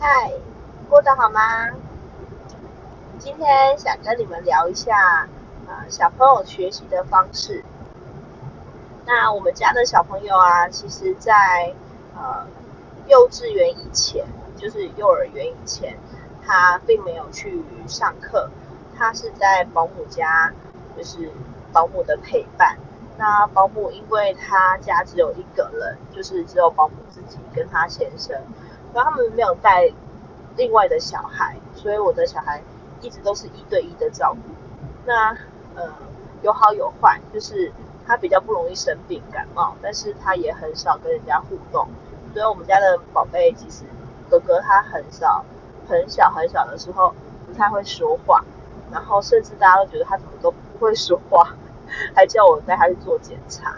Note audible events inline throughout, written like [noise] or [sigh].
嗨，过得好吗？今天想跟你们聊一下，呃，小朋友学习的方式。那我们家的小朋友啊，其实，在呃幼稚园以前，就是幼儿园以前，他并没有去上课，他是在保姆家，就是保姆的陪伴。那保姆因为他家只有一个人，就是只有保姆自己跟他先生。然后他们没有带另外的小孩，所以我的小孩一直都是一对一的照顾。那呃有好有坏，就是他比较不容易生病感冒，但是他也很少跟人家互动。所以我们家的宝贝其实哥哥他很少很小很小的时候不太会说话，然后甚至大家都觉得他怎么都不会说话，还叫我带他去做检查。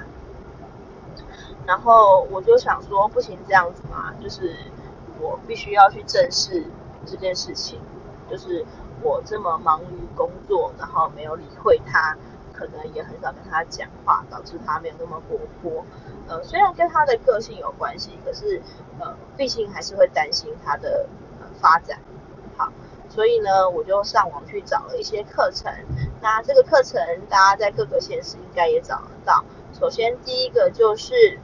然后我就想说不行这样子嘛，就是。我必须要去正视这件事情，就是我这么忙于工作，然后没有理会他，可能也很少跟他讲话，导致他没有那么活泼。呃，虽然跟他的个性有关系，可是呃，毕竟还是会担心他的发展。好，所以呢，我就上网去找了一些课程。那这个课程大家在各个县市应该也找得到。首先第一个就是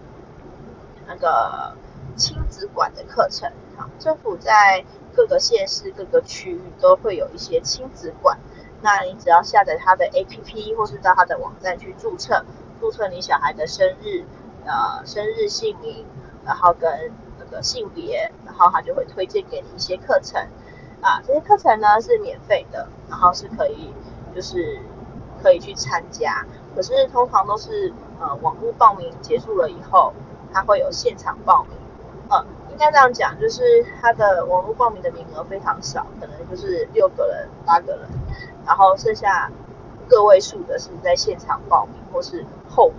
那个。亲子馆的课程，好，政府在各个县市、各个区域都会有一些亲子馆。那你只要下载他的 APP，或是到他的网站去注册，注册你小孩的生日、呃生日姓名，然后跟那个性别，然后他就会推荐给你一些课程。啊，这些课程呢是免费的，然后是可以就是可以去参加。可是通常都是呃网络报名结束了以后，他会有现场报名。应该这样讲，就是他的网络报名的名额非常少，可能就是六个人、八个人，然后剩下个位数的是在现场报名或是候补。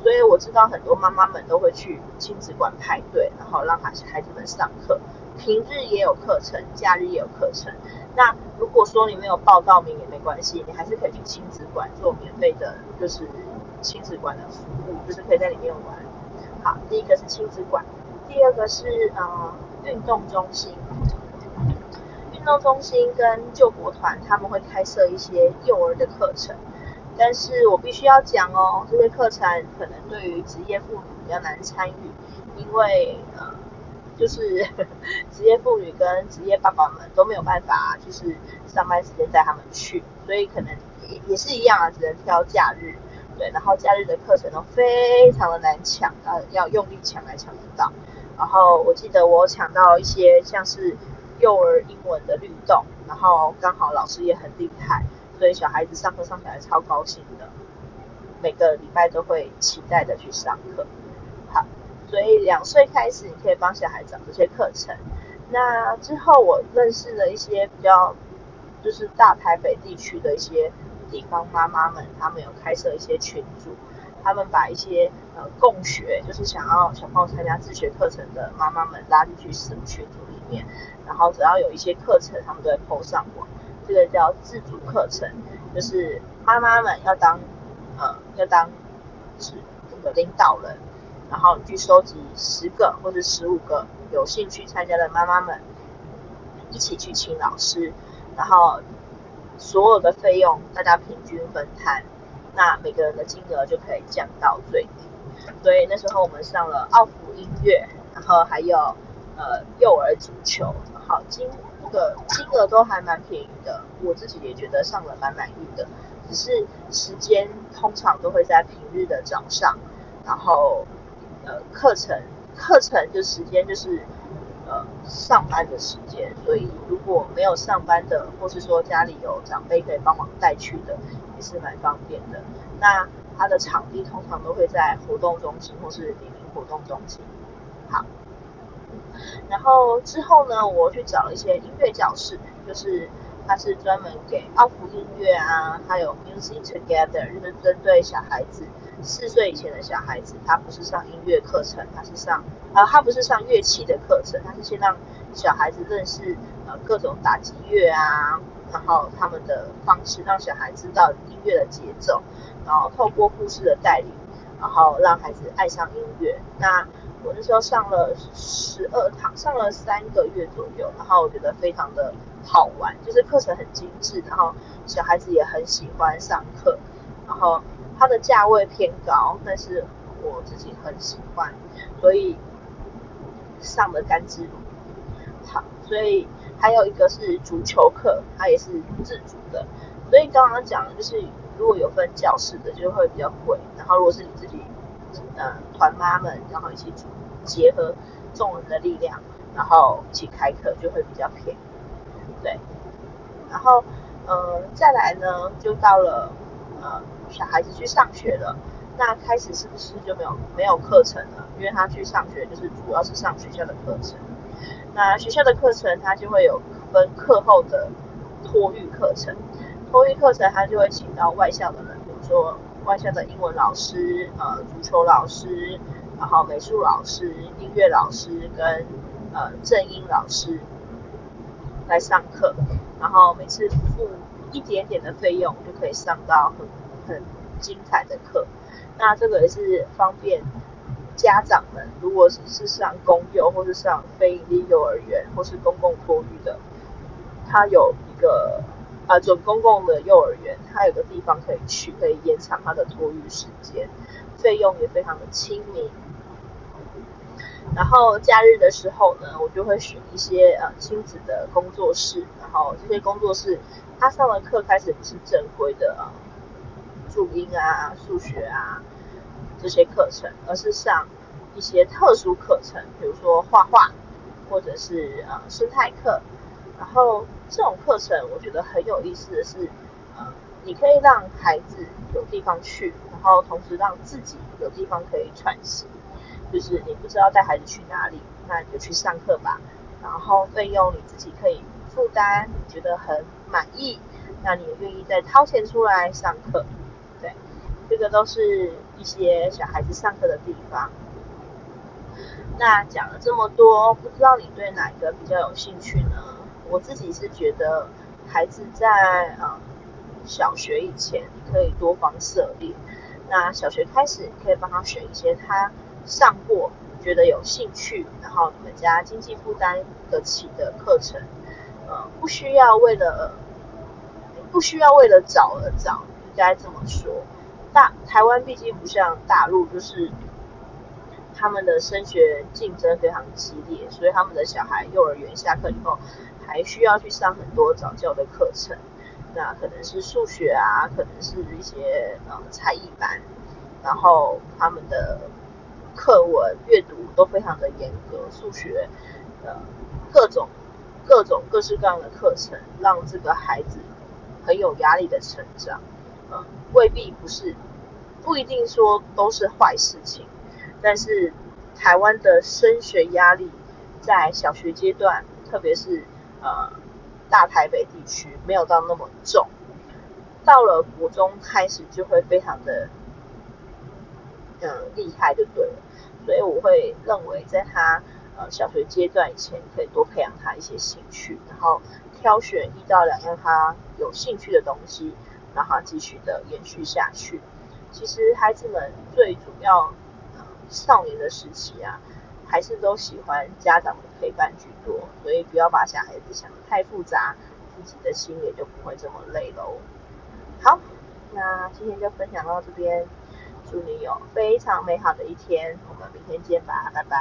所以我知道很多妈妈们都会去亲子馆排队，然后让孩孩子们上课。平日也有课程，假日也有课程。那如果说你没有报到名也没关系，你还是可以去亲子馆做免费的，就是亲子馆的服务，就是可以在里面玩。好，第一个是亲子馆。第二个是呃运动中心，运动中心跟救国团他们会开设一些幼儿的课程，但是我必须要讲哦，这些课程可能对于职业妇女比较难参与，因为呃就是 [laughs] 职业妇女跟职业爸爸们都没有办法，就是上班时间带他们去，所以可能也也是一样啊，只能挑假日，对，然后假日的课程都非常的难抢，呃要用力抢来抢得到。然后我记得我抢到一些像是幼儿英文的律动，然后刚好老师也很厉害，所以小孩子上课上起来超高兴的，每个礼拜都会期待的去上课。好，所以两岁开始你可以帮小孩找这些课程。那之后我认识了一些比较就是大台北地区的一些地方妈妈们，他们有开设一些群组。他们把一些呃共学，就是想要小朋友参加自学课程的妈妈们拉进去私群组里面，然后只要有一些课程，他们都会 PO 上网。这个叫自主课程，就是妈妈们要当呃要当是这个领导人，然后去收集十个或者十五个有兴趣参加的妈妈们，一起去请老师，然后所有的费用大家平均分摊。那每个人的金额就可以降到最低，所以那时候我们上了奥福音乐，然后还有呃幼儿足球，好金那个金额都还蛮便宜的，我自己也觉得上了蛮满意的，只是时间通常都会在平日的早上，然后呃课程课程就时间就是。呃，上班的时间，所以如果没有上班的，或是说家里有长辈可以帮忙带去的，也是蛮方便的。那它的场地通常都会在活动中心或是李明活动中心。好，然后之后呢，我去找一些音乐教室，就是它是专门给奥普音乐啊，还有 Music Together，就是针对小孩子。四岁以前的小孩子，他不是上音乐课程，他是上呃，他不是上乐器的课程，他是先让小孩子认识呃各种打击乐啊，然后他们的方式，让小孩知道音乐的节奏，然后透过故事的带领，然后让孩子爱上音乐。那我那时候上了十二堂，上了三个月左右，然后我觉得非常的好玩，就是课程很精致，然后小孩子也很喜欢上课，然后它的价位偏高，但是我自己很喜欢，所以上的甘之如好，所以还有一个是足球课，它也是自主的，所以刚刚讲的就是如果有分教室的就会比较贵，然后如果是你自己。呃，团妈们，然后一起组结合众人的力量，然后一起开课就会比较便宜，对。然后，呃，再来呢，就到了呃小孩子去上学了，那开始是不是就没有没有课程了？因为他去上学就是主要是上学校的课程，那学校的课程他就会有分课后的托育课程，托育课程他就会请到外校的人，比如说。外校的英文老师、呃足球老师、然后美术老师、音乐老师跟呃正音老师来上课，然后每次付一点点的费用就可以上到很很精彩的课。那这个也是方便家长们，如果只是上公幼或是上非营利幼儿园或是公共托育的，它有一个。啊，准公共的幼儿园，它有个地方可以去，可以延长它的托育时间，费用也非常的亲民。然后假日的时候呢，我就会选一些呃亲子的工作室，然后这些工作室，他上的课开始不是正规的啊，注音啊、数学啊这些课程，而是上一些特殊课程，比如说画画，或者是呃生态课。然后这种课程我觉得很有意思的是，呃，你可以让孩子有地方去，然后同时让自己有地方可以喘息。就是你不知道带孩子去哪里，那你就去上课吧。然后费用你自己可以负担，你觉得很满意，那你也愿意再掏钱出来上课。对，这个都是一些小孩子上课的地方。那讲了这么多，不知道你对哪个比较有兴趣呢？我自己是觉得，孩子在呃小学以前，可以多方涉猎。那小学开始，你可以帮他选一些他上过、觉得有兴趣，然后你们家经济负担得起的课程。呃，不需要为了不需要为了找而找，应该这么说。大台湾毕竟不像大陆，就是他们的升学竞争非常激烈，所以他们的小孩幼儿园下课以后。还需要去上很多早教的课程，那可能是数学啊，可能是一些呃才艺班，然后他们的课文阅读都非常的严格，数学呃各种各种各式各样的课程，让这个孩子很有压力的成长，呃未必不是不一定说都是坏事情，但是台湾的升学压力在小学阶段，特别是呃，大台北地区没有到那么重，到了国中开始就会非常的，嗯，厉害就对了。所以我会认为，在他呃小学阶段以前，可以多培养他一些兴趣，然后挑选一到两样他有兴趣的东西，让他继续的延续下去。其实孩子们最主要少年的时期啊。还是都喜欢家长的陪伴居多，所以不要把小孩子想得太复杂，自己的心也就不会这么累喽。好，那今天就分享到这边，祝你有非常美好的一天，我们明天见吧，拜拜。